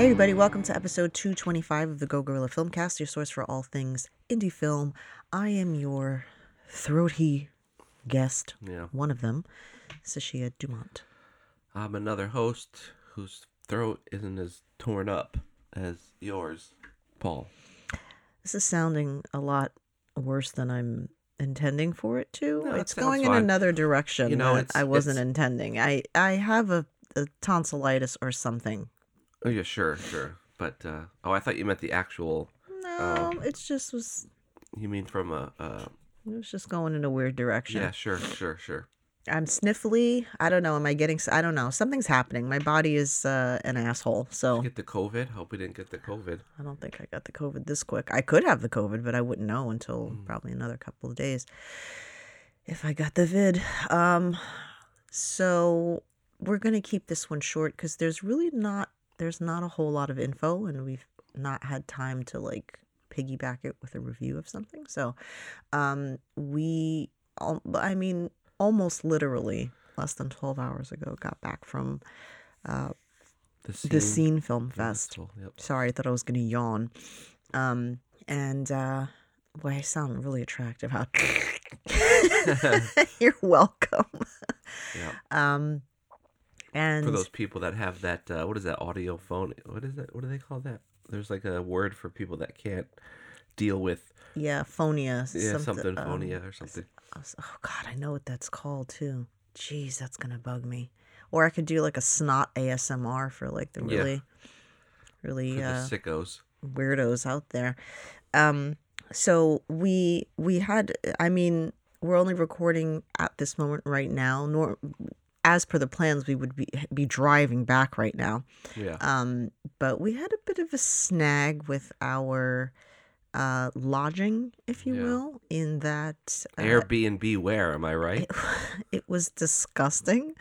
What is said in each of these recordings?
Hey, everybody, welcome to episode 225 of the Go Gorilla Filmcast, your source for all things indie film. I am your throaty guest, Yeah. one of them, Sashia Dumont. I'm another host whose throat isn't as torn up as yours, Paul. This is sounding a lot worse than I'm intending for it to. No, it's going in another direction You know, that I wasn't intending. I, I have a, a tonsillitis or something. Oh yeah, sure, sure. But uh, oh, I thought you meant the actual. No, it's just was You mean from a? Uh, it was just going in a weird direction. yeah, sure, sure, sure. I'm sniffly. I don't know. Am I getting? I don't know. Something's happening. My body is uh, an asshole. So Get the COVID. Hope we didn't get the COVID. I don't think I got the COVID this quick. I could have the COVID, but I wouldn't know until Hmm. probably another couple of days if I got the vid. Um, so we're gonna keep this one short because there's really not there's not a whole lot of info, and we've not had time to like piggyback it with a review of something. So, um, we, al- I mean, almost literally less than twelve hours ago, got back from uh, The scene. the Scene Film Fest. Festival, Yep. Sorry, I thought I was going to yawn. Um, and uh, boy, I sound really attractive. How you're welcome. Yeah. Um, and For those people that have that, uh, what is that audio phone? What is that? What do they call that? There's like a word for people that can't deal with yeah, phonia. yeah something, um, phonia or something. Oh God, I know what that's called too. Jeez, that's gonna bug me. Or I could do like a snot ASMR for like the Yeah. really, really For uh, sickos. weirdos out there. Um, so we we had. I mean, we're only recording at this moment right now. Nor, as per the plans, we would be be driving back right now. Yeah. Um, but we had a bit of a snag with our uh lodging, if you Yeah. will, in that uh, Airbnb where? Am I right? it, it was disgusting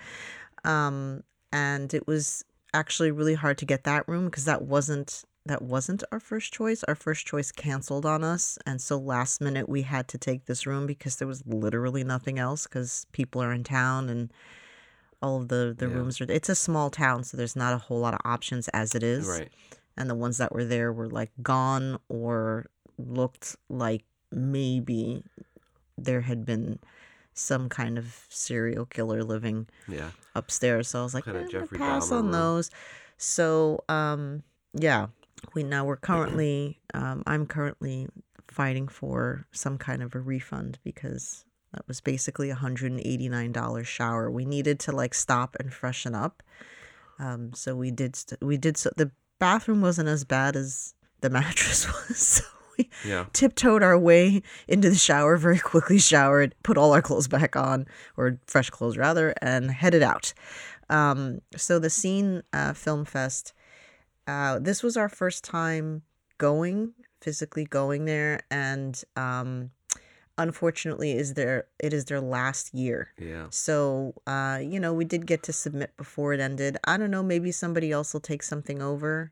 um and it was actually really hard to get that room because that wasn't that wasn't our first choice our first choice canceled on us and so last minute we had to take this room because there was literally nothing else because people are in town and all of the the Yeah. rooms are it's a small town so there's not a whole lot of options as it is Right. and the ones that were there were like gone or looked like maybe there had been some kind of serial killer living Yeah. upstairs. So I was like, Kinda eh, I'm gonna Jeffrey pass Dahmer on room. those. So um, yeah, we now we're currently um, I'm currently fighting for some kind of a refund because that was basically a hundred and eighty nine dollars shower. We needed to like stop and freshen up. Um, so we did st- we did so the bathroom wasn't as bad as the mattress was. So we Yeah. tiptoed our way into the shower very quickly showered put all our clothes back on or fresh clothes rather and headed out um, so the scene uh, film fest uh, this was our first time going physically going there and um, unfortunately is their it is their last year Yeah. so uh, you know we did get to submit before it ended i don't know maybe somebody else will take something over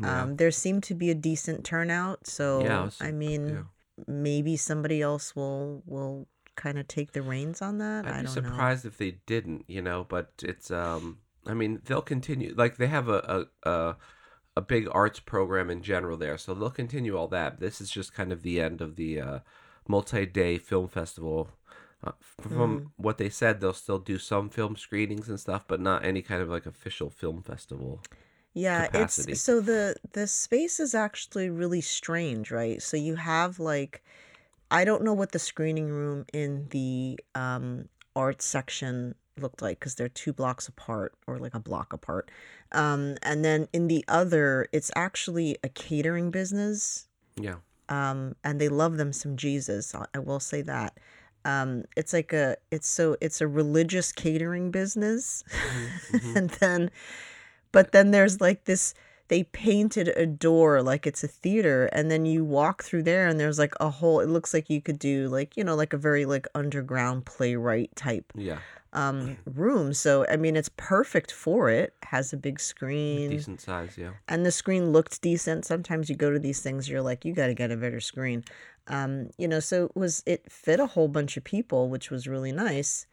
Yeah. um, there seemed to be a decent turnout, so Yeah, was- I mean, yeah. maybe somebody else will will kind of take the reins on that. I'd I be don't know. surprised if they didn't, you know, but it's um I mean, they'll continue like they have a a a, a big arts program in general there, so they'll continue all that. This is just kind of the end of the uh multi-day film festival. Uh, from Mm. what they said, they'll still do some film screenings and stuff, but not any kind of like official film festival. Yeah, capacity. it's so the the space is actually really strange, right? So you have like I don't know what the screening room in the um art section looked like because they're two blocks apart or like a block apart. Um and then in the other it's actually a catering business Yeah. Um, and they love them some Jesus. I will say that. Um, it's like a it's so it's a religious catering business, mhm. and then, but then there's like this. They painted a door like it's a theater, and then you walk through there, and there's like a whole. It looks like you could do like you know like a very like underground playwright type Yeah. Um room. So I mean, it's perfect for it. Has a big screen Decent size, yeah. and the screen looked decent. Sometimes you go to these things, you're like, you got to get a better screen. Um, you know, so it was it fit a whole bunch of people, which was really nice.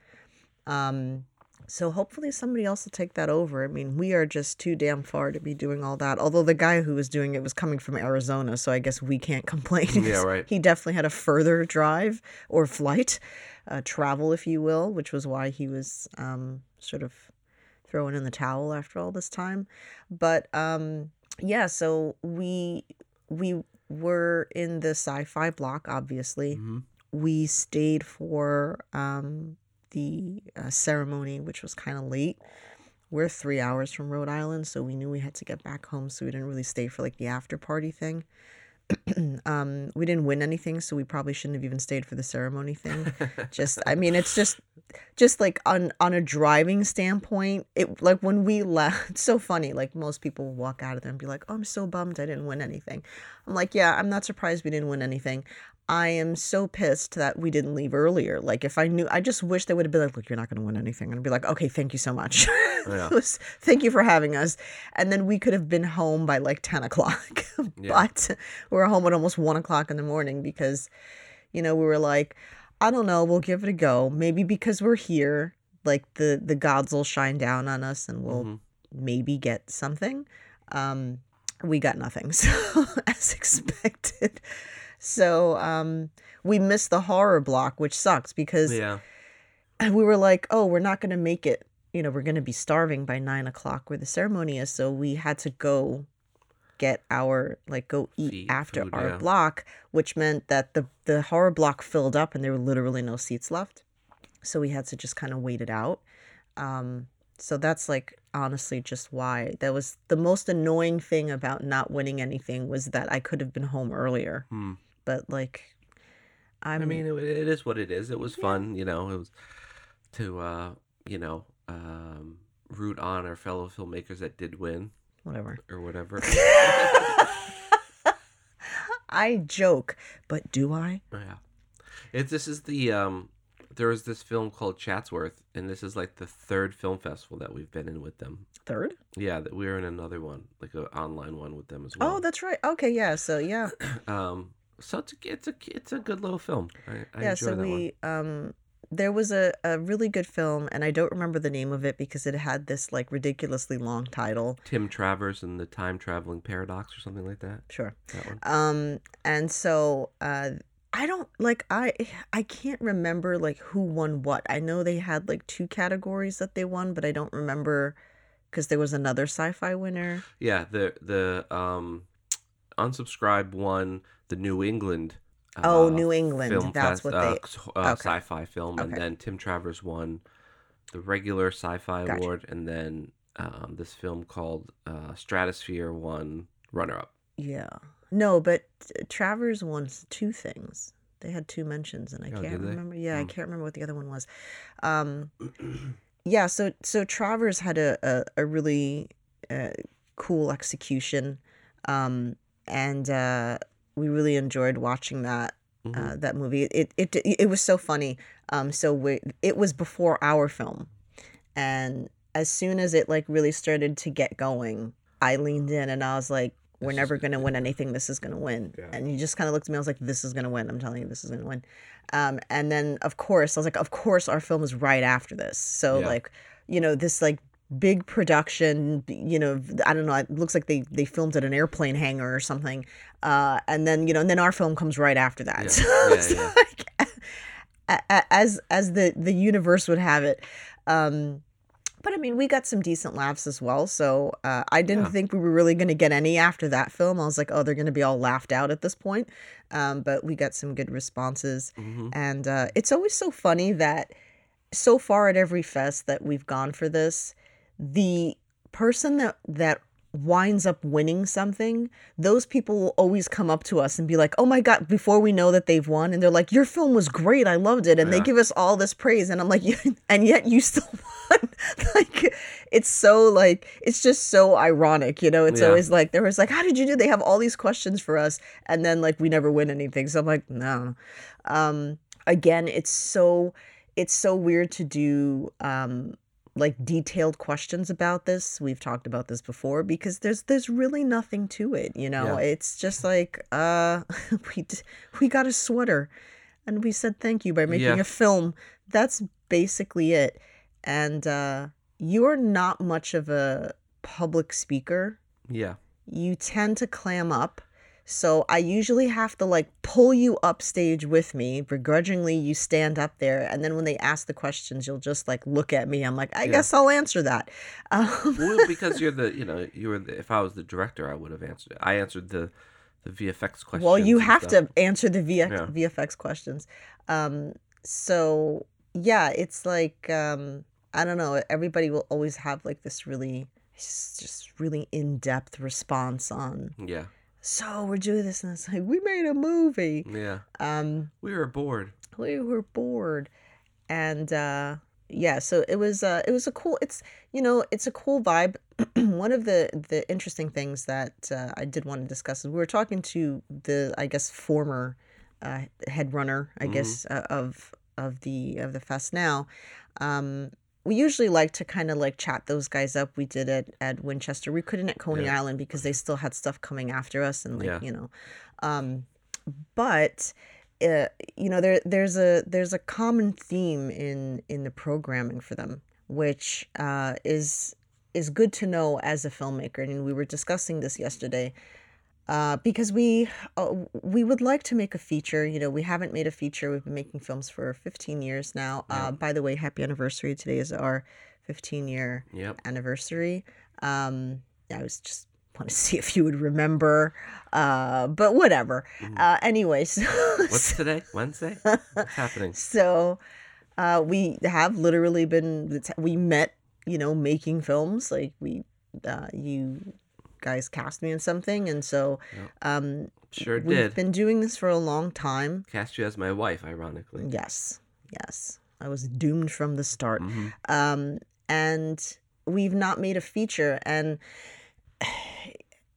Um, So hopefully somebody else will take that over. I mean, we are just too damn far to be doing all that. Although the guy who was doing it was coming from Arizona, so I guess we can't complain. Yeah, right. he definitely had a further drive or flight, uh, travel, if you will, which was why he was um, sort of throwing in the towel after all this time. But um, yeah, so we we were in the sci-fi block, obviously. hmm We stayed for um, the uh, ceremony, which was kind of late. We're three hours from Rhode Island, so we knew we had to get back home, so we didn't really stay for like the after party thing. um, we didn't win anything, so we probably shouldn't have even stayed for the ceremony thing. just, I mean, it's just, just like on on a driving standpoint, it like when we left, it's so funny. Like most people will walk out of there and be like, "Oh, I'm so bummed I didn't win anything." I'm like, "Yeah, I'm not surprised we didn't win anything." I am so pissed that we didn't leave earlier. Like, if I knew, I just wish they would have been like, "Look, you're not going to win anything," and I'd be like, "Okay, thank you so much. Yeah. Was- thank you for having us." And then we could have been home by like ten o'clock, Yeah. but we were home at almost one o'clock in the morning because, you know, we were like, "I don't know, we'll give it a go. Maybe because we're here, like the the gods will shine down on us, and we'll Mhm. maybe get something." Um, we got nothing, so as expected. So um, we missed the horror block, which sucks because Yeah. we were like, oh, we're not going to make it. You know, we're going to be starving by nine o'clock where the ceremony is. So we had to go get our, like, go eat after food, our yeah. block, which meant that the, the horror block filled up and there were literally no seats left. So we had to just kind of wait it out. Um, so that's like honestly just why that was the most annoying thing about not winning anything was that I could have been home earlier. Hmm. But like, I'm, I mean, it, it is what it is. It was fun, you know. It was to, uh, you know, um, root on our fellow filmmakers that did win whatever. or whatever. I joke, but do I? yeah, it. This is the um. There was this film called Chatsworth, and this is like the third film festival that we've been in with them. Third? Yeah, that we were in another one, like an online one with them as well. Oh, that's right. Okay, yeah. So yeah, um. So it's a, it's a it's a good little film. I, I yeah. So that one. we um, there was a a really good film, and I don't remember the name of it because it had this like ridiculously long title. Tim Travers and the Time Traveling Paradox or something like that. Sure. That one. Um, and so uh, I don't like I I can't remember like who won what. I know they had like two categories that they won, but I don't remember because there was another sci-fi winner. Yeah, the the um unsubscribe won the New England. Oh, uh, New England. Film That's fest, what uh, they. uh, okay. sci-fi film, and then Tim Travers won the regular sci-fi Gotcha. award, and then um, this film called uh, Stratosphere won runner-up. Yeah. No, but Travers won two things. They had two mentions, and I Oh, can't remember. Yeah, I Hmm. can't remember what the other one was. Um, yeah. So so Travers had a a, a really uh, cool execution, um, and uh, we really enjoyed watching that Mhm. uh, that movie. It, it it was so funny. Um, so we, it was before our film, and as soon as it like really started to get going, I leaned in and I was like, "We're This never gonna gonna win anything. This is gonna win." Yeah. And he just kind of looked at me. I was like, "This is gonna win. I'm telling you, this is gonna win." Um, and then of course I was like, "Of course our film is right after this." So Yeah. like, you know, this like big production you know i don't know it looks like they they filmed at an airplane hangar or something uh and then you know and then our film comes right after that. Yeah, so yeah, it's yeah. like, as as the the universe would have it um but i mean we got some decent laughs as well so uh, i didn't think we were really going to get any after that film. I was like oh they're going to be all laughed out at this point um but we got some good responses. Mhm. and uh, it's always so funny that so far at every fest that we've gone for this, the person that that winds up winning something, those people will always come up to us and be like, "Oh my god!" Before we know that they've won, and they're like, "Your film was great. I loved it," and they give us all this praise, and I'm like, "And yet you still won." like, it's so like it's just so ironic, you know. It's Yeah. always like there was like, "How did you do?" They have all these questions for us, and then like we never win anything. So I'm like, no. Um, again, it's so it's so weird to do um like detailed questions about this. We've talked about this before because there's there's really nothing to it, you know. Yeah. It's just like uh we d- we got a sweater and we said thank you by making Yeah. a film. That's basically it. and uh, you're not much of a public speaker. Yeah. You tend to clam up. So I usually have to like pull you up stage with me. Begrudgingly, you stand up there, and then when they ask the questions, you'll just like look at me. I'm like, I Yeah. guess I'll answer that. Um, Well, because you're the, you know, you were. The, if I was the director, I would have answered it. I answered the, the VFX questions. well, you have stuff. to answer the VF, Yeah. VFX questions. Um, so yeah, it's like um, I don't know. Everybody will always have like this really, just really in depth response on. Yeah. So we're doing this, and it's like we made a movie. Yeah. Um, We were bored. we were bored and uh yeah so it was uh it was a cool it's you know it's a cool vibe one of the the interesting things that uh, i did want to discuss is we were talking to the i guess former uh head runner i Mhm. guess uh, of of the of the fest now um we usually like to kind of like chat those guys up we did it at winchester we couldn't at coney Yeah. island because they still had stuff coming after us and like Yeah. you know um but uh, you know there there's a there's a common theme in in the programming for them which uh, is is good to know as a filmmaker and we were discussing this yesterday uh, because we uh, we would like to make a feature you know we haven't made a feature we've been making films for 15 years now Yeah. uh, by the way happy anniversary today is our 15 year Yep. anniversary. Um, I was just want to see if you would remember, uh, but whatever. Mhm. Uh, anyway, so, What's today? Wednesday? What's happening? so uh, we have literally been we met, you know, making films. Like we, uh, you guys cast me in something, and so um, Sure we've did. been doing this for a long time. Cast you as my wife, ironically. Yes, yes, I was doomed from the start. hmm um, and we've not made a feature and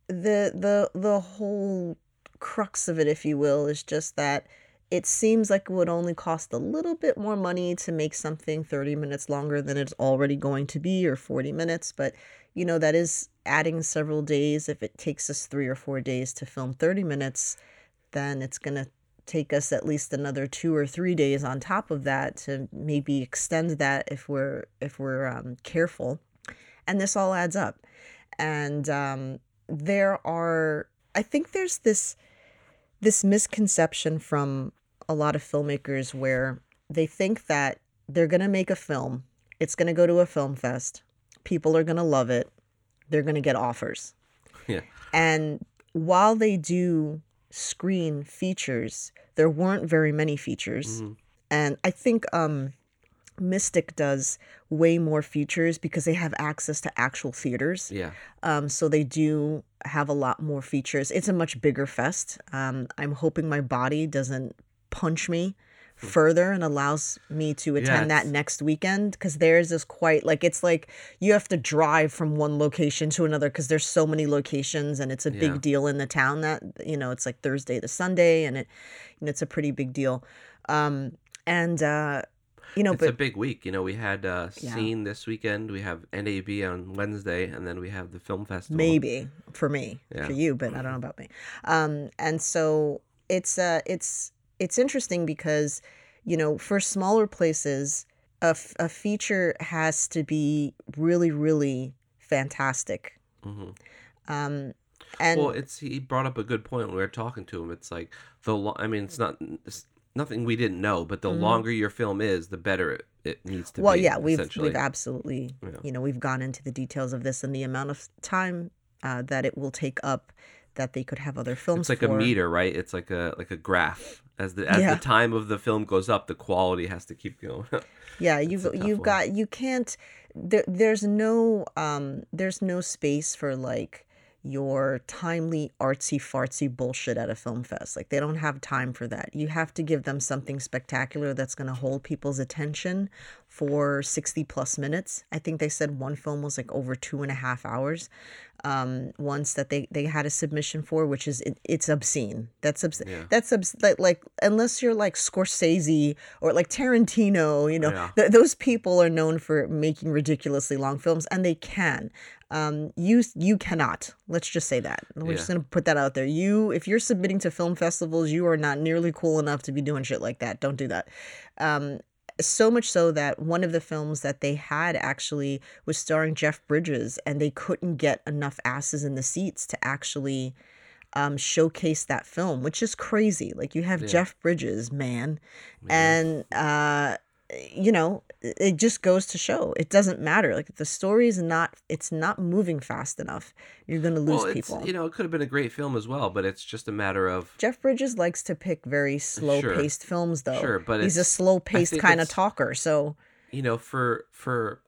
the the the whole crux of it if you will is just that it seems like it would only cost a little bit more money to make something 30 minutes longer than it's already going to be or 40 minutes but you know that is adding several days if it takes us 3 or 4 days to film 30 minutes then it's going to take us at least another two or three days on top of that to maybe extend that if we're if we're um, careful. And this all adds up. And um, there are i think there's this this misconception from a lot of filmmakers where they think that they're going to make a film it's going to go to a film fest people are going to love it they're going to get offers Yeah. and while they do screen features, there weren't very many features. hmm And I think um, Mystic does way more features because they have access to actual theaters. Yeah. Um, so they do have a lot more features. It's a much bigger fest. Um, I'm hoping my body doesn't punch me further and allows me to. Yeah, attend that next weekend because theirs is quite like it's like you have to drive from one location to another because there's so many locations and it's a Yeah. big deal in the town that you know it's like Thursday to Sunday and it and it's a pretty big deal. Um, and uh, you know, it's but a big week. You know, we had uh, Yeah. Scene this weekend. We have NAB on Wednesday, and then we have the film festival. maybe for me Yeah. for you but i don't know about me um and so it's uh it's it's interesting because you know for smaller places a, f- a feature has to be really really fantastic hmm um and well, it's he brought up a good point when we were talking to him. It's like the lo- I mean, it's not it's nothing we didn't know, but the Mhm. longer your film is, the better it, it needs to well be. Well, yeah we've we've absolutely Yeah. you know we've gone into the details of this and the amount of time uh, that it will take up that they could have other films It's like for. a meter, right? It's like a like a graph. As the as Yeah. the time of the film goes up, the quality has to keep going. Yeah, you've you've one. got you can't there there's no um there's no space for like your timely artsy fartsy bullshit at a film fest. Like they don't have time for that. You have to give them something spectacular that's gonna hold people's attention for sixty plus minutes. I think they said one film was like over two and a half hours. Um, once that they they had a submission for, which is it, it's obscene. That's obscene. Yeah. That's obs- like like unless you're like Scorsese or like Tarantino, you know, Yeah. th- those people are known for making ridiculously long films, and they can. Um, you you cannot. Let's just say that. We're just gonna put that out there. You, if you're submitting to film festivals, you are not nearly cool enough to be doing shit like that. Don't do that. Um, so much so that one of the films that they had actually was starring Jeff Bridges, and they couldn't get enough asses in the seats to actually um, showcase that film, which is crazy. Like you have Yeah. Jeff Bridges, man, Yeah. and uh, you know it just goes to show it doesn't matter. Like the story is not, it's not moving fast enough. You're gonna lose well, people. you know, it could have been a great film as well, but it's just a matter of Jeff Bridges likes to pick very slow Sure. paced films, though. Sure, but he's a slow paced kind of talker. So you know, for for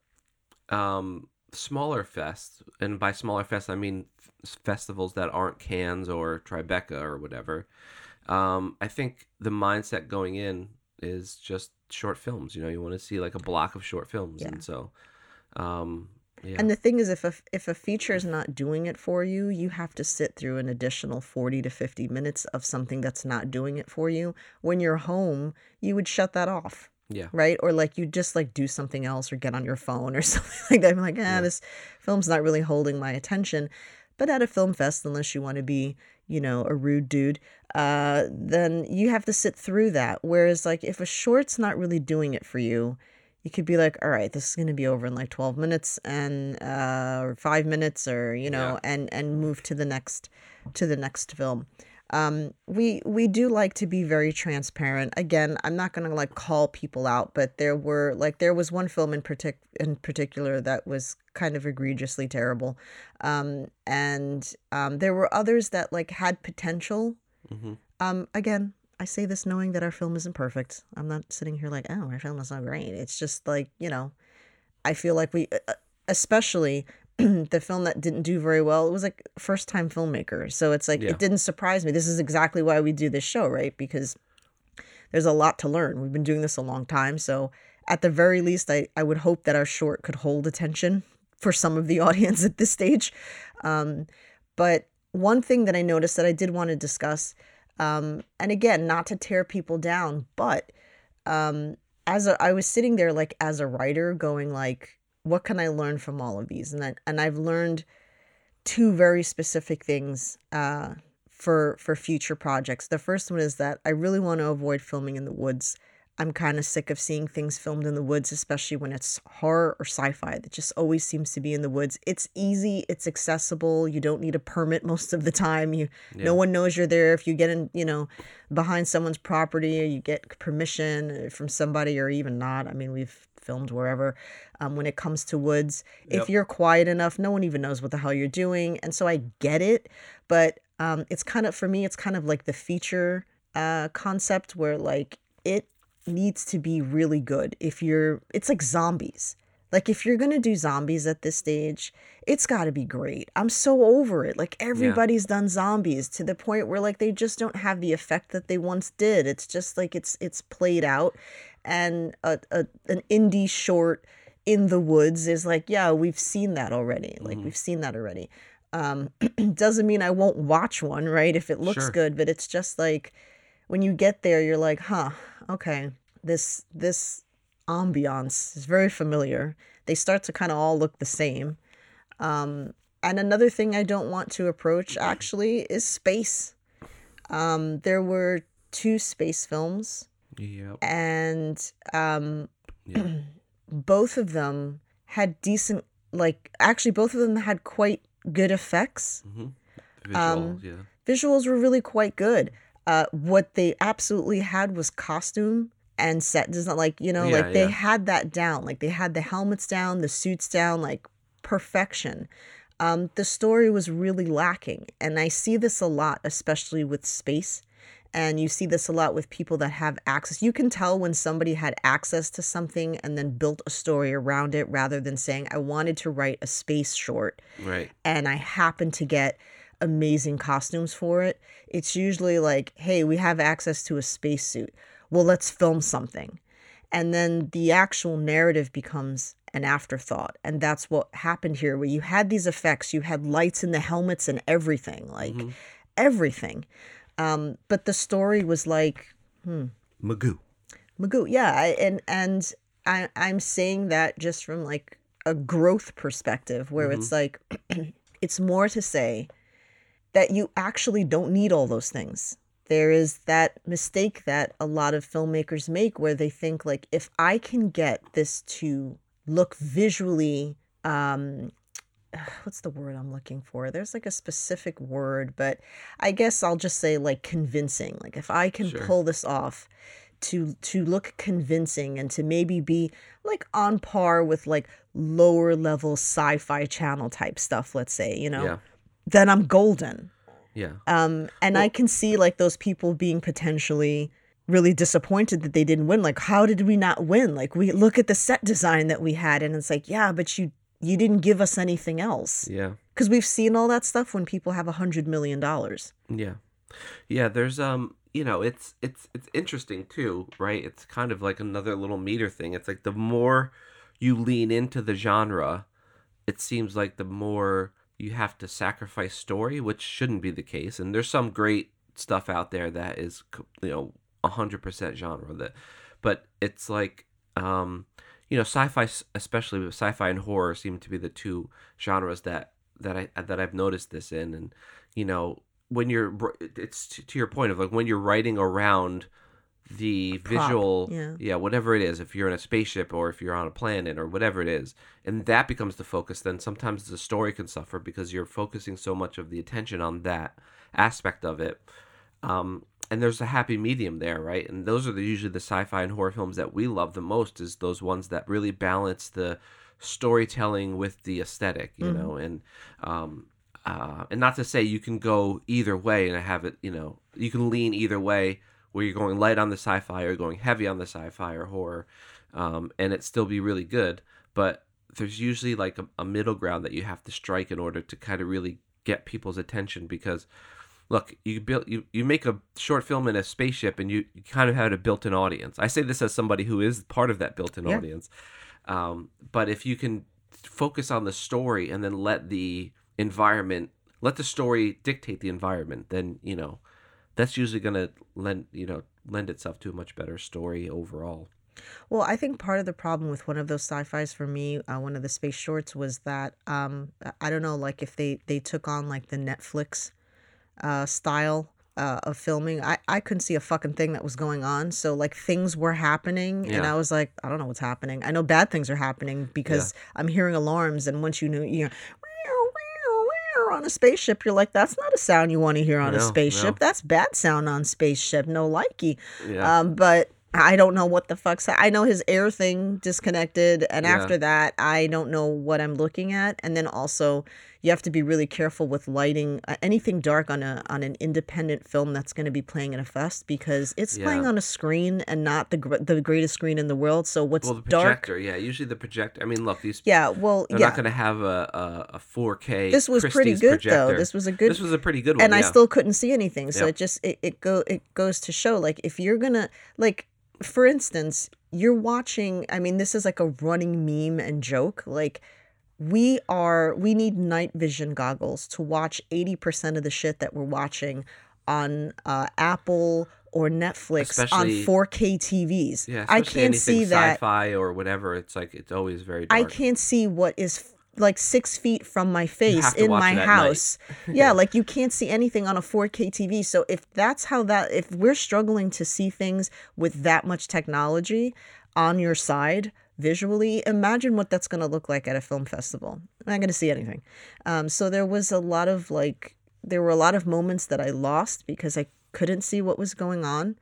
um smaller fests, and by smaller fests I mean f- festivals that aren't Cannes or Tribeca or whatever. Um, I think the mindset going in is just short films. You know, you want to see like a block of short films, Yeah. and so, um, yeah, And the thing is, if a if a feature is not doing it for you, you have to sit through an additional forty to fifty minutes of something that's not doing it for you. When you're home, you would shut that off, yeah, right? Or like you just like do something else or get on your phone or something like that. I'm like, ah, Yeah. this film's not really holding my attention. But at a film fest, unless you want to be, you know, a rude dude, uh, then you have to sit through that. Whereas like if a short's not really doing it for you, you could be like, all right, this is going to be over in like 12 minutes and uh or 5 minutes or you know and and move to the next to the next film. Um we we do like to be very transparent. Again, I'm not going to like call people out, but there were like there was one film in partic- in particular that was kind of egregiously terrible. Um and um there were others that like had potential hmm um, again, I say this knowing that our film isn't perfect. I'm not sitting here like, oh, our film is so great. It's just like, you know, I feel like we, especially the film that didn't do very well, it was like first time filmmaker. So it's like, Yeah. it didn't surprise me. This is exactly why we do this show, right? Because there's a lot to learn. We've been doing this a long time. So at the very least, I, I would hope that our short could hold attention for some of the audience at this stage. Um, but one thing that I noticed that I did want to discuss, um, and again, not to tear people down, but um, as a, I was sitting there like as a writer, going like, what can I learn from all of these? And I, and I've learned two very specific things uh, for for future projects. The first one is that I really want to avoid filming in the woods. I'm kind of sick of seeing things filmed in the woods, especially when it's horror or sci-fi. That just always seems to be in the woods. It's easy, it's accessible. You don't need a permit most of the time. You Yeah. no one knows you're there. If you get in, you know, behind someone's property or you get permission from somebody or even not. I mean, we've filmed wherever. Um, when it comes to woods, if you're quiet enough, no one even knows what the hell you're doing. And so I get it, but um, it's kind of for me, it's kind of like the feature uh, concept where like it needs to be really good. If you're, it's like zombies. Like if you're gonna do zombies at this stage, it's got to be great. I'm so over it. Like everybody's done zombies to the point where like they just don't have the effect that they once did. It's just like it's it's played out, and a, a an indie short in the woods is like yeah we've seen that already. Like Mhm. we've seen that already. Um, doesn't mean I won't watch one right if it looks Sure. good, but it's just like when you get there you're like huh okay this this ambiance is very familiar they start to kind of all look the same um and another thing i don't want to approach actually is space um there were two space films Yep. and um Yeah. both of them had decent like actually both of them had quite good effects hmm Visuals. Um, yeah. visuals were really quite good. Uh, what they absolutely had was costume and set design. Like you know, Yeah, like they yeah. had that down. Like they had the helmets down, the suits down, like perfection. Um, the story was really lacking, and I see this a lot, especially with space. And you see this a lot with people that have access. You can tell when somebody had access to something and then built a story around it rather than saying, I wanted to write a space short Right. and I happened to get amazing costumes for it, it's usually like, hey, we have access to a spacesuit. Well, let's film something. And then the actual narrative becomes an afterthought. And that's what happened here, where you had these effects, you had lights in the helmets and everything, like Mhm. everything. Um, but the story was like, Magoo. Magoo, yeah, I, and and I I'm saying that just from like a growth perspective, where it's like it's more to say that you actually don't need all those things. there is that mistake that a lot of filmmakers make where they think like if I can get this to look visually um what's the word I'm looking for? There's like a specific word, but I guess I'll just say like convincing. Like if I can Sure. pull this off to to look convincing and to maybe be like on par with like lower level sci-fi channel type stuff, let's say, you know, Yeah. then I'm golden. Yeah. Um, and Well- I can see like those people being potentially really disappointed that they didn't win. Like, how did we not win? Like, we look at the set design that we had, and it's like, yeah, but you you didn't give us anything else Yeah. because we've seen all that stuff when people have a hundred million dollars. Yeah. Yeah, there's um you know, it's it's it's interesting too, right? It's kind of like another little meter thing. It's like the more you lean into the genre, it seems like the more you have to sacrifice story, which shouldn't be the case. And there's some great stuff out there that is you know, 100% genre that but it's like um you know, sci-fi especially sci-fi and horror seem to be the two genres that that I that I've noticed this in and you know, when you're it's to to your point of like when you're writing around the prop, visual yeah. whatever it is if you're in a spaceship or if you're on a planet or whatever it is and that becomes the focus then sometimes the story can suffer because you're focusing so much of the attention on that aspect of it um, and there's a happy medium there right? And those are the, usually the sci-fi and horror films that we love the most is those ones that really balance the storytelling with the aesthetic you know? And um, uh, and not to say you can go either way and I have it you know you can lean either way where you're going light on the sci-fi or going heavy on the sci-fi or horror um, and it still be really good. But there's usually like a, a middle ground that you have to strike in order to kind of really get people's attention because look you build you, you make a short film in a spaceship and you, you kind of had a built-in audience. I say this as somebody who is part of that built-in Yeah. audience. Um, but if you can focus on the story and then let the environment let the story dictate the environment then you know that's usually going to lend you know lend itself to a much better story overall. Well, I think part of the problem with one of those sci-fis for me, uh, one of the space shorts, was that um, I- I don't know, like if they they took on like the Netflix uh, style uh, of filming, I I couldn't see a fucking thing that was going on. So like things were happening, and I was like, I don't know what's happening. I know bad things are happening because I'm hearing alarms, and once you know, you know. On a spaceship, you're like, that's not a sound you want to hear on a spaceship. no. That's bad sound on spaceship. No likey. yeah Um, but I don't know what the fuck's. I know his air thing disconnected, and Yeah. after that, I don't know what I'm looking at. And then also, you have to be really careful with lighting uh, anything dark on a on an independent film that's going to be playing at a fest because it's playing on a screen and not the gr- the greatest screen in the world. So what's well the dark? yeah usually the projector i mean look these Yeah, well, they're yeah. not going to have a, a, a 4k This was pretty good projector. though. This was a good this was a pretty good one and I still couldn't see anything. So Yep. it just it, it go it goes to show like if you're gonna like for instance, you're watching I mean, this is like a running meme and joke. Like we are we need night vision goggles to watch 80% of the shit that we're watching on uh, Apple or Netflix Especially- on 4K TVs. yeah I can't see that sci-fi or whatever it's like it's always very I can't see what is f- like six feet from my face in my it at night. house. yeah, like you can't see anything on a 4K TV. So if that's how that, if we're struggling to see things with that much technology on your side visually, imagine what that's going to look like at a film festival. I'm not going to see anything. Um, so there was a lot of like, there were a lot of moments that I lost because I couldn't see what was going on.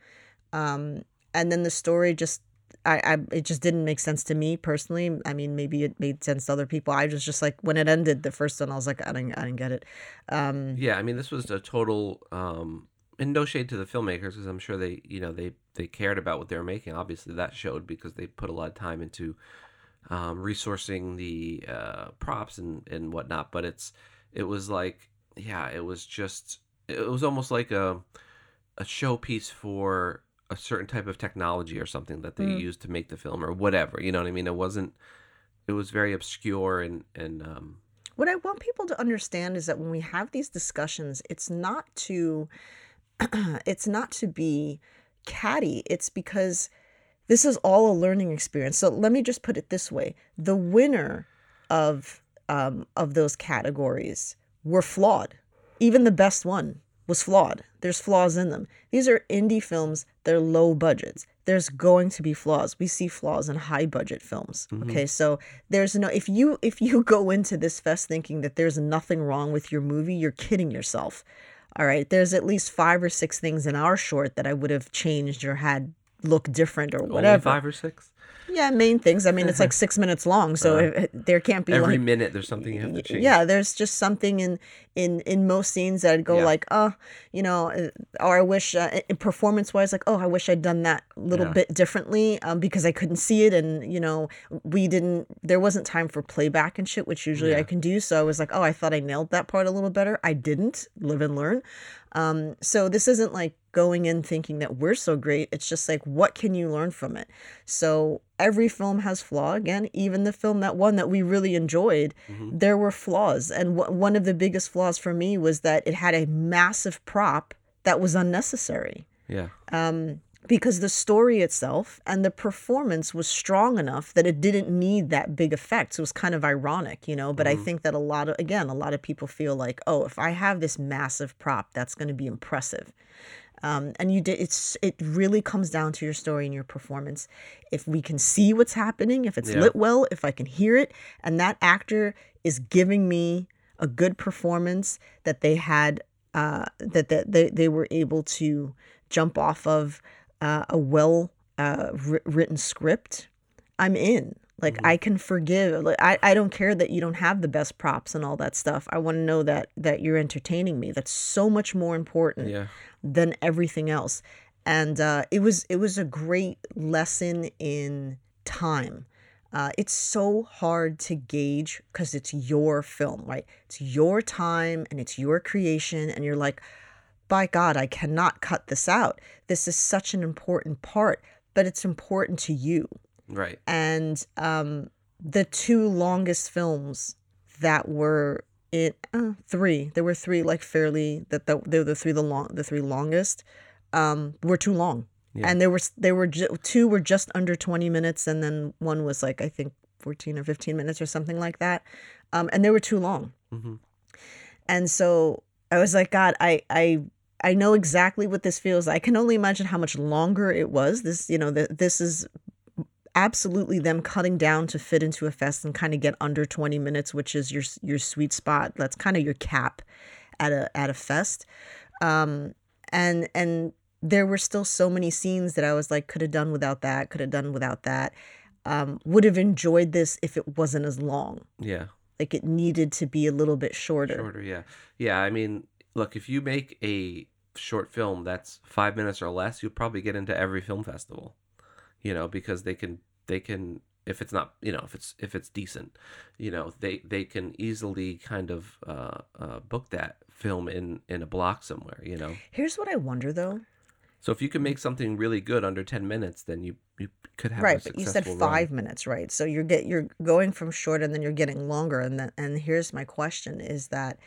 Um, and then the story just I, I it just didn't make sense to me personally. I mean, maybe it made sense to other people. I was just like when it ended the first one, I was like, I didn't I didn't get it. Um, Yeah, I mean, this was a total, um, and no shade to the filmmakers because I'm sure they, you know, they they cared about what they were making. Obviously, that showed because they put a lot of time into um, resourcing the uh, props and and whatnot. But it's it was like, yeah, it was just it was almost like a a showpiece for a certain type of technology or something that they Mm. used to make the film or whatever. You know what I mean? It wasn't. It was very obscure and and um, what I want people to understand is that when we have these discussions, it's not to it's not to be catty. It's because this is all a learning experience. So let me just put it this way: the winner of um, of those categories were flawed. Even the best one was flawed. There's flaws in them. These are indie films, they're low budgets. There's going to be flaws. We see flaws in high budget films. Okay? So there's no if you if you go into this fest thinking that there's nothing wrong with your movie, you're kidding yourself. All right, there's at least 5 or 6 things in our short that I would have changed or had look different or Only whatever. five or six. Yeah, main things. I mean, it's like 6 minutes long, so it, there can't be Uh-huh. Every like minute there's something you have to change. yeah there's just something in in in most scenes that i'd go Yeah. like oh you know uh, or i wish uh, performance wise like oh i wish i'd done that little Yeah. bit differently um, because i couldn't see it and you know we didn't there wasn't time for playback and shit which usually i can do so i was like oh i thought i nailed that part a little better i didn't live and learn um, so this isn't like going in thinking that we're so great. It's just like, what can you learn from it? So every film has flaw. Again, even the film that one that we really enjoyed, Mm-hmm. there were flaws. And w- one of the biggest flaws for me was that it had a massive prop that was unnecessary Yeah. Because the story itself and the performance was strong enough that it didn't need that big effect. So it was kind of ironic, you know. But I think that a lot of again, a lot of people feel like, oh, if I have this massive prop, that's going to be impressive. Um, and you did it's it really comes down to your story and your performance. If we can see what's happening, if it's Yeah. lit well, if I can hear it, and that actor is giving me a good performance that they had uh, that that they, they were able to jump off of uh, a well uh, wri- written script, I'm in. Like I can forgive. Like I, I don't care that you don't have the best props and all that stuff. I want to know that that you're entertaining me. That's so much more important Yeah. than everything else. And uh, it was it was a great lesson in time. Uh, it's so hard to gauge because it's your film, right? It's your time and it's your creation, and you're like, by God, I cannot cut this out. This is such an important part, but it's important to you Right. and um, the two longest films that were in uh, three there were three like fairly that the, they were the three the long the three longest um, were too long Yeah. and there was they were ju- two were just under 20 minutes and then one was like i think 14 or 15 minutes or something like that um, and they were too long Mhm. and so i was like god i i i know exactly what this feels i can only imagine how much longer it was this you know the, this is absolutely them cutting down to fit into a fest and kind of get under 20 minutes which is your your sweet spot that's kind of your cap at a at a fest um and and there were still so many scenes that I was like could have done without that could have done without that um would have enjoyed this if it wasn't as long Yeah. like it needed to be a little bit shorter Shorter. Yeah. Yeah. I mean, look, if you make a short film that's five minutes or less, you'll probably get into every film festival. You know, because they can they can if it's not you know if it's if it's decent, you know they they can easily kind of uh, uh, book that film in in a block somewhere. You know. here's what I wonder though So if you can make something really good under ten minutes, then you you could have a right but you said successful run. five minutes right so you're get you're going from short and then you're getting longer and then and here's my question is that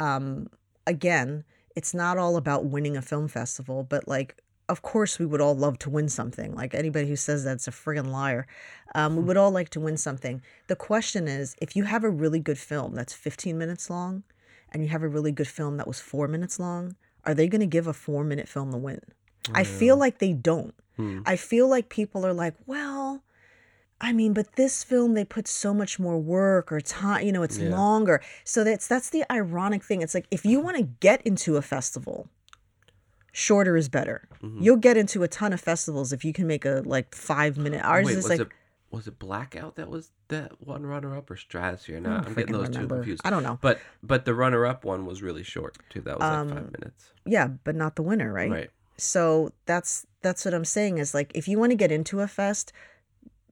um again it's not all about winning a film festival but like of course we would all love to win something. Like anybody who says that's a friggin' liar. Um, we would all like to win something. The question is if you have a really good film that's 15 minutes long and you have a really good film that was four minutes long are they going to give a four minute film the win? I feel like they don't. Hmm. I feel like people are like, well, I mean, but this film they put so much more work or time, you know, it's Yeah. longer. So that's that's the ironic thing. It's like if you want to get into a festival, shorter is better. Mm-hmm. You'll get into a ton of festivals if you can make a like 5 minute. Ours Wait, is was like it was it Blackout that was that one runner up or Stratosphere? No, I'm getting those two confused. I don't know. But but the runner up one was really short too. That was like Um, five minutes. Yeah, but not the winner, right? Right. So that's that's what I'm saying is like if you want to get into a fest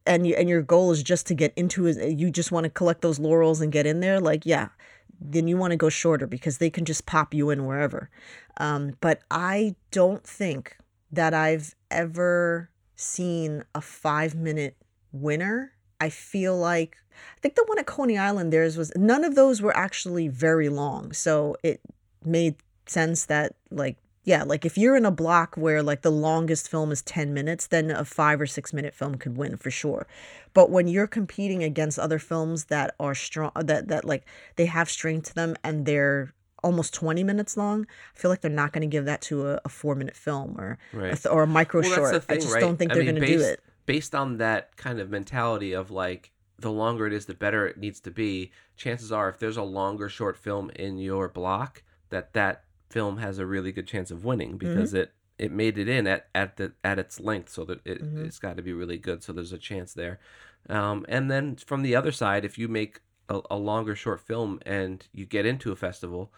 and you, and your goal is just to get into it, you just want to collect those laurels and get in there, like yeah, then you want to go shorter because they can just pop you in wherever. Um, but I don't think that I've ever seen a five minute winner. I feel like I think the one at Coney Island theirs was none of those were actually very long, so it made sense that like yeah like if you're in a block where like the longest film is 10 minutes then a five or six minute film could win for sure but when you're competing against other films that are strong that that like they have strength to them and they're almost 20 minutes long, I feel like they're not going to give that to a, a four minute film or a th- or a micro Well, short. thing, I just right? don't think I they're going to do it. based on that kind of mentality of like the longer it is the better it needs to be chances are if there's a longer short film in your block that that film has a really good chance of winning because it it made it in at at the at its length so that it, Mhm. it's got to be really good so there's a chance there um, and then from the other side if you make a, a longer short film and you get into a festival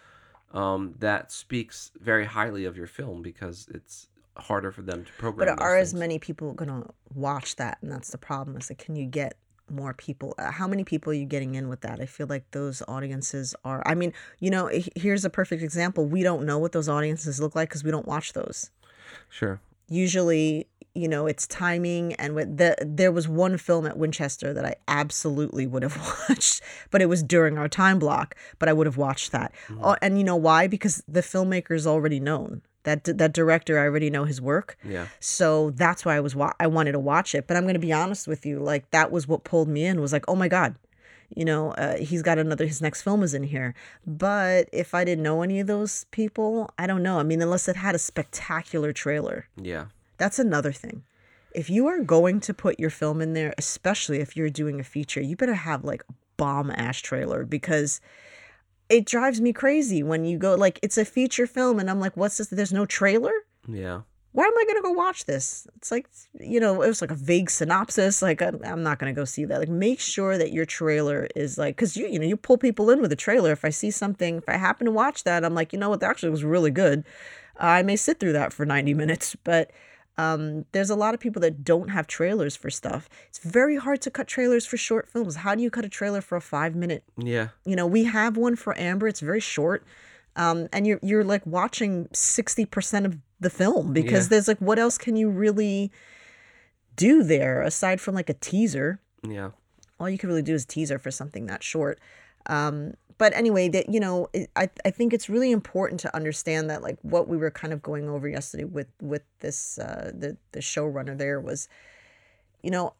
um, that speaks very highly of your film because it's harder for them to program But are as many people going to watch that? And that's the problem. Is like, can you get more people? Uh, How many people are you getting in with that? I feel like those audiences are. I mean, you know, here's a perfect example. We don't know what those audiences look like because we don't watch those. sure Usually, you know, it's timing. And with the there was one film at Winchester that I absolutely would have watched, but it was during our time block. But I would have watched that. Mm-hmm. Oh, and you know why? Because the filmmaker is already known. That that director, I already know his work. yeah So that's why I was wa- I wanted to watch it. But I'm going to be honest with you, like that was what pulled me in. Was like, oh my god, you know, uh, he's got another. His next film is in here. But if I didn't know any of those people, I don't know. I mean, unless it had a spectacular trailer, yeah that's another thing. If you are going to put your film in there, especially if you're doing a feature, you better have like a bomb ass trailer because it drives me crazy when you go like it's a feature film and I'm like, what's this? There's no trailer yeah why am I gonna go watch this? It's like you know, it was like a vague synopsis. Like I'm, I'm not gonna go see that. Like make sure that your trailer is like, cause you you know you pull people in with a trailer. If I see something, if I happen to watch that, I'm like, you know what, that actually was really good. I may sit through that for 90 minutes, but um, there's a lot of people that don't have trailers for stuff. It's very hard to cut trailers for short films. How do you cut a trailer for a five minute yeah you know, we have one for Amber. It's very short. Um, and you're you're like watching 60% of the film because Yeah. there's like what else can you really do there aside from like a teaser? yeah All you can really do is teaser for something that short. Um, but anyway, that you know, I I think it's really important to understand that like what we were kind of going over yesterday with with this uh, the the showrunner there was, you know,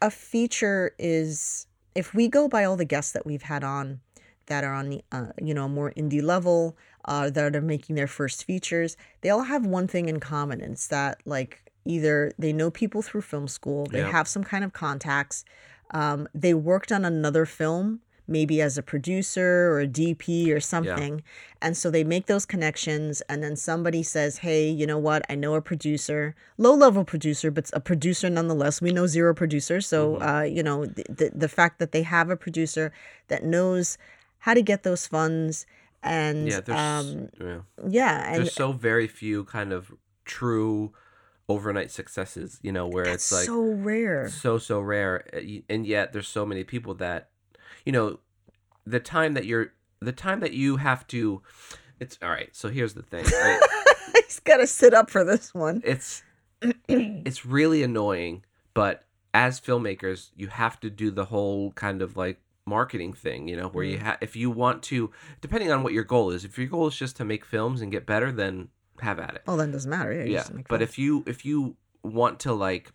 a feature is if we go by all the guests that we've had on that are on the uh, you know more indie level uh, that are making their first features they all have one thing in common and it's that like either they know people through film school they Yep. have some kind of contacts um, they worked on another film maybe as a producer or a dp or something. And so they make those connections and then somebody says hey you know what? I know a producer low level producer but a producer nonetheless. We know zero producers so Mm-hmm. uh, you know the, the, the fact that they have a producer that knows how to get those funds and yeah there's um, yeah. yeah and there's so very few kind of true overnight successes you know where that's it's like so rare. so so rare. Uh, and yet there's so many people that you know the time that you're the time that you have to it's all right so here's the thing right? he's got to sit up for this one it's it's really annoying but as filmmakers you have to do the whole kind of like marketing thing you know where you mm. have if you want to depending on what your goal is if your goal is just to make films and get better then have at it well then it doesn't matter yeah, yeah but films. if you if you want to like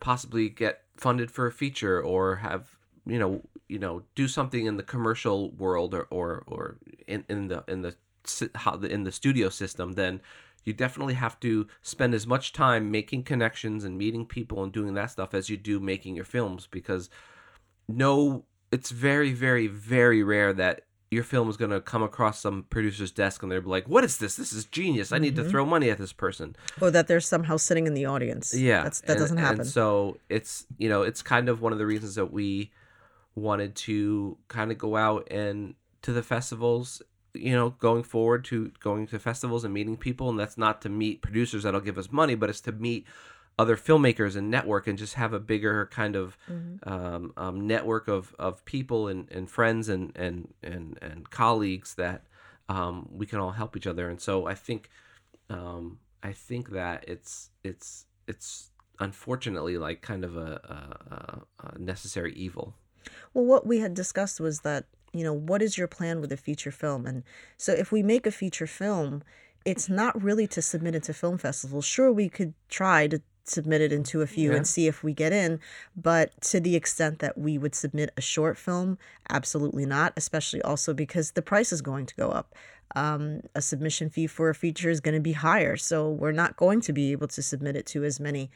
possibly get funded for a feature or have you know you know do something in the commercial world or or, or in, in the in the si- how the in the studio system then you definitely have to spend as much time making connections and meeting people and doing that stuff as you do making your films because no it's very very very rare that your film is going to come across some producer's desk and they're like what is this? This is genius. I need to Mhm. throw money at this person. Or that they're somehow sitting in the audience. Yeah that's that and- doesn't happen. and so it's you know it's kind of one of the reasons that we wanted to kind of go out and to the festivals you know going forward to going to festivals and meeting people and that's not to meet producers that'll give us money but it's to meet other filmmakers and network and just have a bigger kind of Mhm. um, um, network of, of people and, and friends and, and, and, and colleagues that um, we can all help each other. And so I think um, I think that it's it's it's unfortunately like kind of a, a, a necessary evil. Well, what we had discussed was that, you know, what is your plan with a feature film? And so if we make a feature film, it's not really to submit it to film festivals. Sure, we could try to submit it into a few Yeah. and see if we get in. But to the extent that we would submit a short film, absolutely not, especially also because the price is going to go up. Um, a submission fee for a feature is going to be higher. So we're not going to be able to submit it to as many.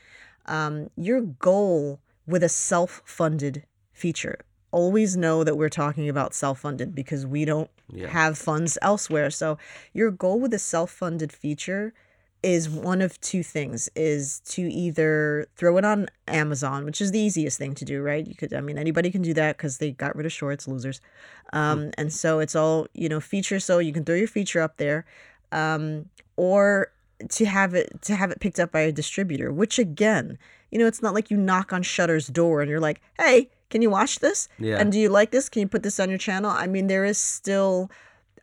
Um, your goal with a self funded feature, always know that we're talking about self funded because we don't Yeah. have funds elsewhere. So your goal with a self funded feature is one of two things is to either throw it on Amazon, which is the easiest thing to do, right? You could I mean anybody can do that cuz they got rid of shorts, losers. Um and so it's all, you know, feature so you can throw your feature up there. Um or to have it to have it picked up by a distributor, which again, you know, it's not like you knock on Shudder's door and you're like, "Hey, can you watch this? Yeah. And do you like this? Can you put this on your channel?" I mean, there is still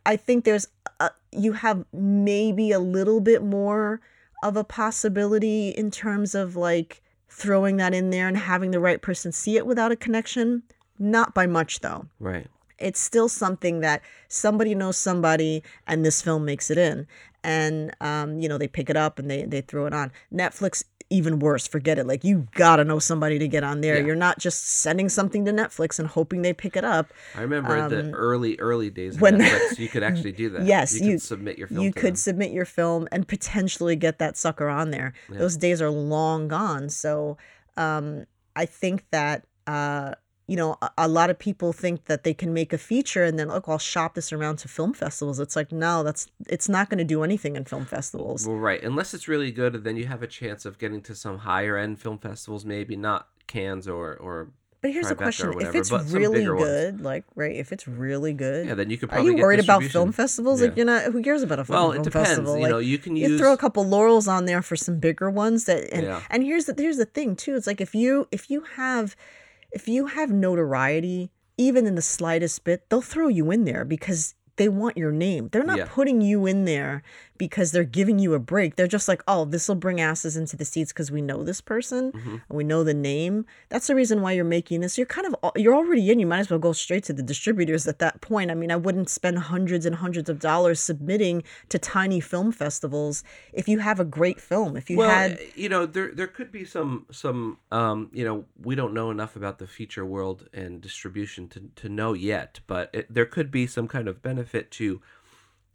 I think there's a, you have maybe a little bit more of a possibility in terms of like throwing that in there and having the right person see it without a connection. Not by much though. Right. It's still something that somebody knows somebody and this film makes it in. And um, you know, they pick it up and they they throw it on. Netflix even worse, forget it. Like you gotta know somebody to get on there. Yeah. You're not just sending something to Netflix and hoping they pick it up. I remember in the early early days of Um, when- Netflix, you could actually do that. Yes, you, you- could submit your film. you could them. submit your film and potentially get that sucker on there. Those days are long gone. So um, I think that uh, you know a, a lot of people think that they can make a feature and then look, I'll shop this around to film festivals. It's like no, that's it's not going to do anything in film festivals. Well, right. Unless it's really good, then you have a chance of getting to some higher end film festivals, maybe not Cannes or or. But here's or question: If it's really bigger ones. good, like right, if it's really good, Yeah, then you could are probably. you get worried about film festivals? Yeah. Like you're not. Who cares about a film, festival. Well, it film depends. festival? You Like, know, you can you use. throw a couple laurels on there for some bigger ones that and Yeah. and here's the here's the thing too it's like if you if you have if you have notoriety even in the slightest bit they'll throw you in there because they want your name they're not Yeah. putting you in there because they're giving you a break. They're just like oh this will bring asses into the seats because we know this person Mm-hmm. and we know the name. That's the reason why you're making this. You're kind of you're already in. You might as well go straight to the distributors at that point. I mean i wouldn't spend hundreds and hundreds of dollars submitting to tiny film festivals if you have a great film. If you well, had you know, there there could be some some um, you know, we don't know enough about the feature world and distribution to to know yet, but it, there could be some kind of benefit to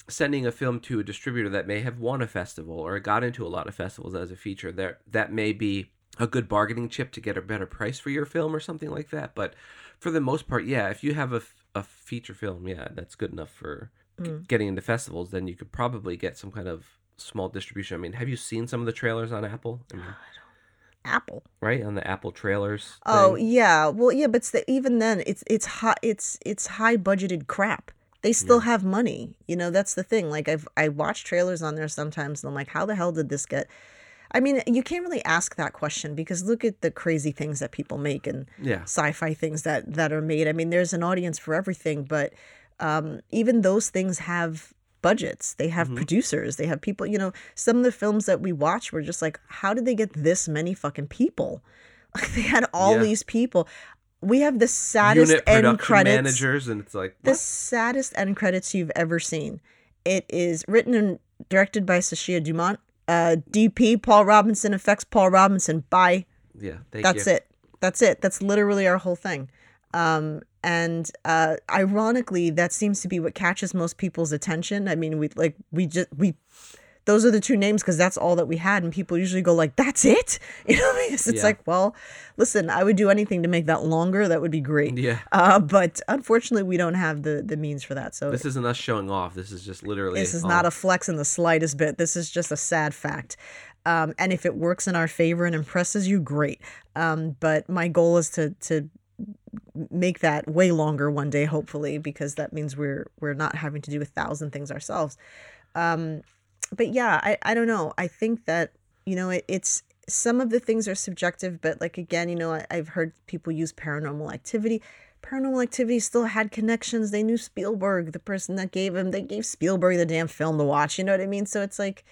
sending a film to a distributor that may have won a festival or got into a lot of festivals as a feature. There that may be a good bargaining chip to get a better price for your film or something like that. But for the most part, yeah, if you have a, a feature film, yeah, that's good enough for g- Mm. getting into festivals. Then you could probably get some kind of small distribution. I mean, have you seen some of the trailers on Apple? I mean, apple right on the Apple trailers. Oh thing? yeah, well yeah, but st- even then, it's it's high it's it's high budgeted crap. They still have money, you know. That's the thing. Like I've I watch trailers on there sometimes, and I'm like, how the hell did this get? I mean, you can't really ask that question because look at the crazy things that people make and yeah, sci-fi things that that are made. I mean, there's an audience for everything, but um, even those things have budgets. They have producers. They have people. You know, some of the films that we watch were just like, how did they get this many fucking people? Like they had all Yeah. these people. We have the saddest unit end credits. managers, and it's like The saddest end credits you've ever seen. It is written and directed by Sashia Dumont. Uh, DP Paul Robinson, effects Paul Robinson. Bye. yeah. Thank That's you. it. That's it. That's literally our whole thing. Um, and uh, ironically, that seems to be what catches most people's attention. I mean, we like we just we those are the two names because that's all that we had, and people usually go like, "That's it," you know. Because it's Yeah. like, well, listen, I would do anything to make that longer. That would be great. Yeah. Uh, but unfortunately, we don't have the the means for that. So This isn't us showing off. This is just literally. this is all- not a flex in the slightest bit. This is just a sad fact. Um, and if it works in our favor and impresses you, great. Um, but my goal is to to make that way longer one day, hopefully, because that means we're we're not having to do a thousand things ourselves. Um, but yeah, I, I don't know. I think that you know it, it's some of the things are subjective, but like again, you know, I, I've heard people use paranormal activity. Paranormal Activity still had connections. They knew Spielberg, the person that gave him. They gave Spielberg the damn film to watch. You know what I mean? So it's like,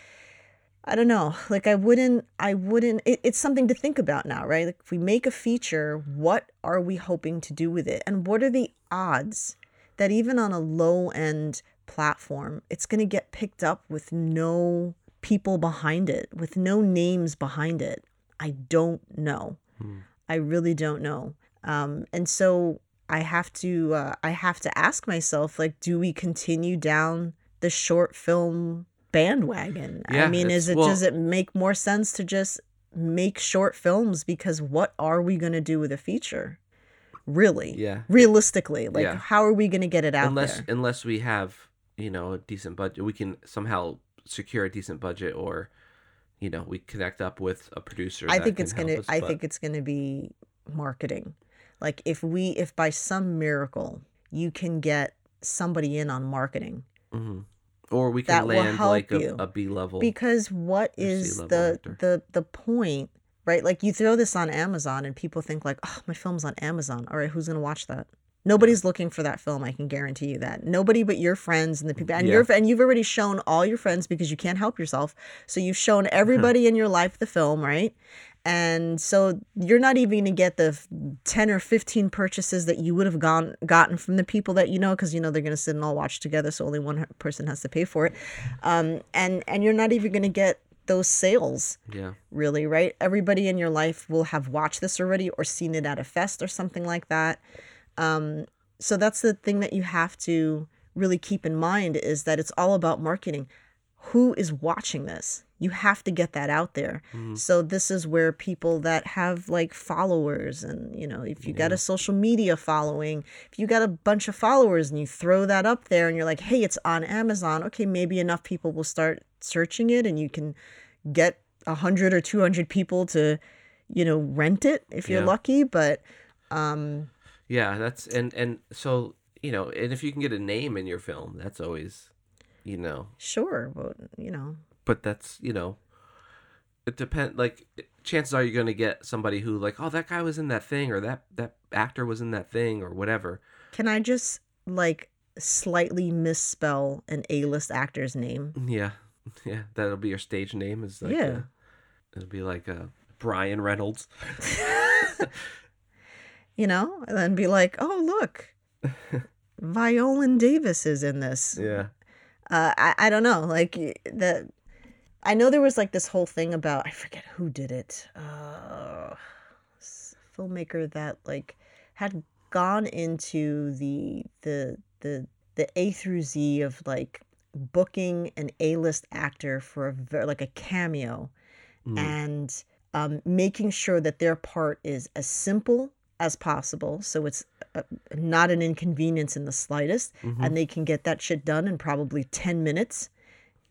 I don't know. Like I wouldn't. I wouldn't. It, it's something to think about now, right? Like if we make a feature, what are we hoping to do with it, and what are the odds that even on a low end platform, it's going to get picked up with no people behind it, with no names behind it. I don't know. Hmm. I really don't know. Um, and so I have to uh, I have to ask myself like, do we continue down the short film bandwagon? Yeah, I mean, is it well- does it make more sense to just make short films because what are we going to do with a feature? Really? Yeah. Realistically, like Yeah. how are we going to get it out unless there? unless we have you know a decent budget, we can somehow secure a decent budget, or you know we connect up with a producer. I think it's gonna. us, I but- think it's gonna be marketing. Like if we, if by some miracle you can get somebody in on marketing, Mhm. Or we can land like a, a B level. because what is the actor. the the point, right? Like you throw this on Amazon and people think like, oh, my film's on Amazon. All right, who's gonna watch that? Nobody's looking for that film. I can guarantee you that. Nobody but your friends and the people, and Yeah. you're and you've already shown all your friends because you can't help yourself. So you've shown everybody in your life the film, right? And so you're not even going to get the 10 or 15 purchases that you would have gone gotten from the people that you know because you know they're going to sit and all watch together so only one person has to pay for it. Um, and and you're not even going to get those sales yeah. really, right? Everybody in your life will have watched this already or seen it at a fest or something like that. Um, so that's the thing that you have to really keep in mind is that it's all about marketing. Who is watching this? You have to get that out there. Mhm. So this is where people that have like followers and you know, if you got a social media following, if you got a bunch of followers and you throw that up there and you're like, "Hey, it's on Amazon." Okay, maybe enough people will start searching it and you can get a 100 or 200 people to, you know, rent it if you're Yeah. lucky, but um Yeah, that's and and so you know, and if you can get a name in your film, that's always, you know, sure, but you know, but that's you know, it depend. Like chances are you're gonna get somebody who like, oh, that guy was in that thing, or that that actor was in that thing, or whatever. can I just like slightly misspell an A-list actor's name? Yeah, yeah, that'll be your stage name. Is like Yeah. uh, it'll be like uh, Brian Reynolds. you know, and then be like, "Oh, look, Violan Davis is in this." Yeah, Uh, I I don't know, like the. I know there was like this whole thing about I forget who did it. Uh, filmmaker that like had gone into the the the the A through Z of like booking an A list actor for a ver- like a cameo Mm. and um, making sure that their part is as simple as possible so it's uh, not an inconvenience in the slightest Mhm. and they can get that shit done in probably 10 minutes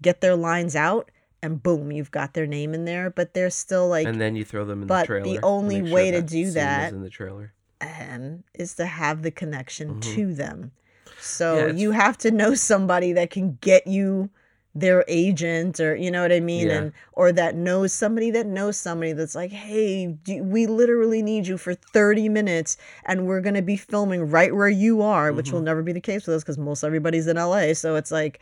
get their lines out and boom you've got their name in there but they're still like and then you throw them in but the the only sure way to do scene is that- in the trailer. um, is to have the connection Mhm. to them so Yeah, you have to know somebody that can get you their agent or you know what i mean Yeah. and or that knows somebody that knows somebody that's like hey do, we literally need you for 30 minutes and we're going to be filming right where you are which will Mhm. never be the case with us because most everybody's in la so it's like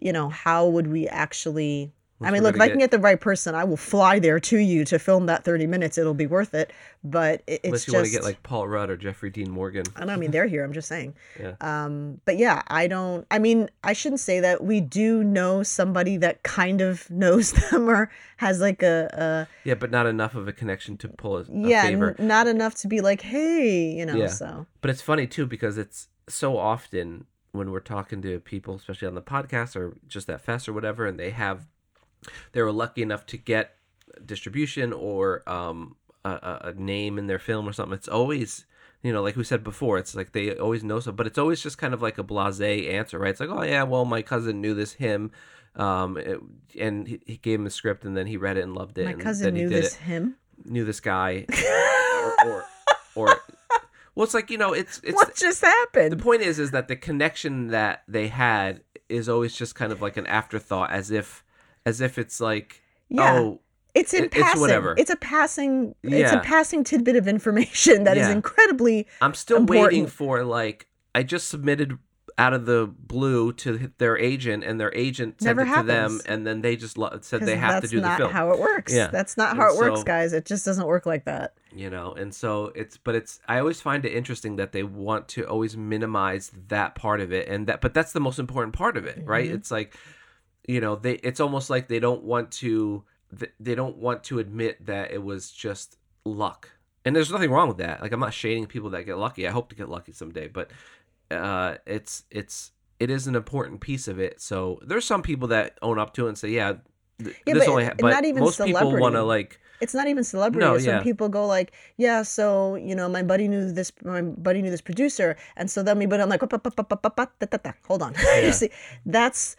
you know how would we actually I mean, look, if I can get the right person, I will fly there to you to film that 30 minutes. It'll be worth it. But it, it's Unless you just, want to get like Paul Rudd or Jeffrey Dean Morgan. I don't mean they're here. I'm just saying. Yeah. Um, but yeah, I don't. I mean, I shouldn't say that. We do know somebody that kind of knows them or has like a, Yeah, but not enough of a connection to pull a, a a yeah, favor. n- not enough to be like, hey, you know. Yeah. So But it's funny too because it's so often when we're talking to people, especially on the podcast or just at fest or whatever, and they have they were lucky enough to get distribution or um, a, a- name in their film or something. It's always you know, like we said before, it's like they always know so, but it's always just kind of like a blasé answer, right? It's like, oh yeah, well, my cousin knew this him, um, it- and he, he gave him the script, and then he read it and loved it. my and cousin he knew this it him. knew this guy or, or or well it's like you know it's it's what just happened? the point is is that the connection that they had is always just kind of like an afterthought as if as if it's like Yeah. oh It's in It- it's passing. whatever. It's a passing. It's a passing tidbit of information that is Yeah. incredibly. i'm still waiting for like i just submitted out of the blue to their agent and their agent sent Never it to them and then they just lo- said they have to do the not film how it works. Yeah. That's not And how it works, guys. It just doesn't work like that. you know and so it's but it's i always find it interesting that they want to always minimize that part of it and that but that's the most important part of it right Mhm. it's like you know they it's almost like they don't want to they don't want to admit that it was just luck. And there's nothing wrong with that. Like I'm not shading people that get lucky. I hope to get lucky someday, but uh, it's it's it is an important piece of it. So there's some people that own up to it and say, yeah, th- Yeah, this but only. Ha-. But not even most people want to like, it's not even celebrity. No, it's when people go like, yeah, so you know, my buddy knew this, my buddy knew this producer, and so then me, but I'm like, hold on, Yeah. you see, that's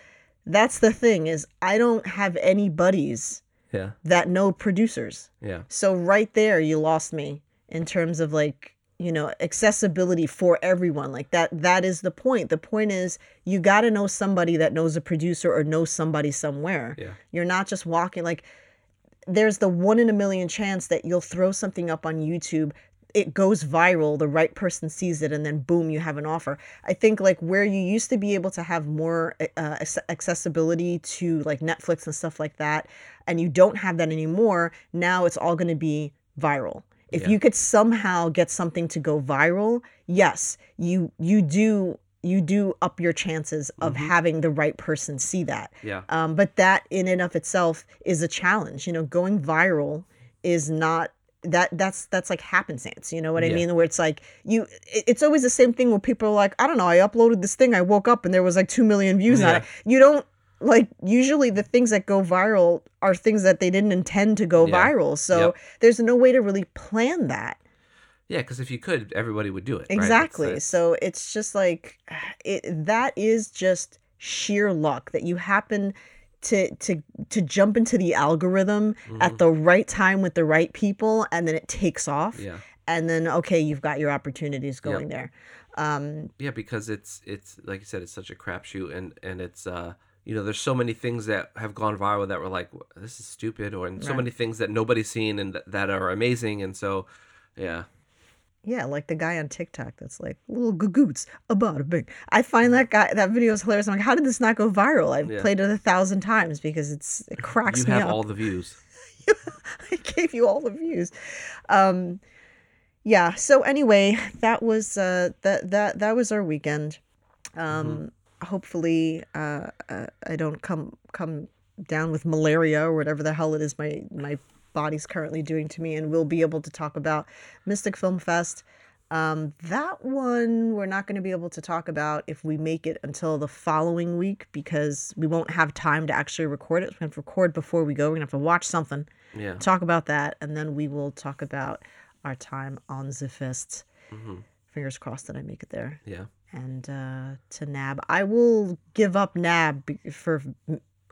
that's the thing is I don't have any buddies yeah, that know producers, yeah, so right there you lost me in terms of like you know accessibility for everyone. Like that that is the point. The point is you got to know somebody that knows a producer or knows somebody somewhere. Yeah, you're not just walking like there's the one in a million chance that you'll throw something up on YouTube it goes viral the right person sees it and then boom you have an offer. I think like where you used to be able to have more uh, accessibility to like netflix and stuff like that and you don't have that anymore now it's all going to be viral. If Yeah. you could somehow get something to go viral yes you you do you do up your chances of Mhm. having the right person see that. Yeah, um, but that in and of itself is a challenge. You know going viral is not that that's that's like happenstance you know what i Yeah. mean where it's like you it- it's always the same thing where people are like i don't know i uploaded this thing i woke up and there was like 2 million views on it you don't like usually the things that go viral are things that they didn't intend to go Yeah. viral so Yep. there's no way to really plan that yeah. Because if you could, everybody would do it. right? Exactly. it's- So it's just like it that is just sheer luck that you happen to to to jump into the algorithm at Mhm. the right time with the right people and then it takes off yeah, and then okay, you've got your opportunities going there. Um yeah. Because it's it's like you said, it's such a crapshoot, and and it's uh. You know, there's so many things that have gone viral that were like, "This is stupid," or and so Right. many things that nobody's seen and th- that are amazing, and so, yeah, yeah, like the guy on TikTok that's like little gagoots about a big. I find that guy that video is hilarious. I'm like, how did this not go viral? I've Yeah. played it a thousand times because it's it cracks you me have up. all the views. I gave you all the views. Um, yeah. So anyway, that was uh, that that that was our weekend. Um, Hopefully, uh, uh, I don't come come down with malaria or whatever the hell it is my my body's currently doing to me, and we'll be able to talk about Mystic Film Fest. Um, that one we're not going to be able to talk about if we make it until the following week because we won't have time to actually record it. We have to record before we go. We're going to have to watch something Yeah. talk about that, and then we will talk about our time on the fest. hmm Fingers crossed that I make it there. Yeah. And uh, to NAB, I will give up NAB for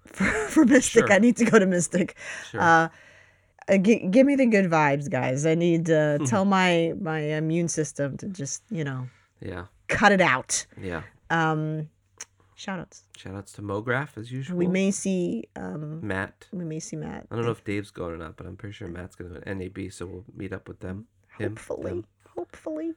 for, for Mystic. Sure. I need to go to Mystic. Sure. Uh, uh, gi- give me the good vibes, guys. I need to tell my my immune system to just you know yeah. cut it out. Yeah. Um, shout outs. Shout outs to Mograph as usual. We may see um, Matt. we may see Matt. I don't know if Dave's going or not, but I'm pretty sure Matt's going to NAB, so we'll meet up with them. Him. hopefully them. hopefully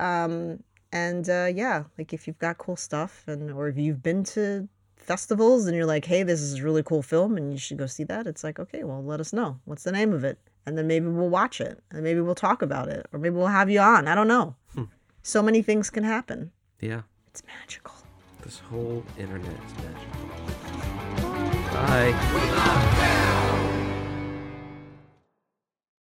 um and uh yeah like if you've got cool stuff and or if you've been to festivals and you're like hey this is a really cool film and you should go see that it's like okay well let us know what's the name of it and then maybe we'll watch it and maybe we'll talk about it or maybe we'll have you on i don't know Hmm. so many things can happen Yeah. it's magical This whole internet is magical. Bye.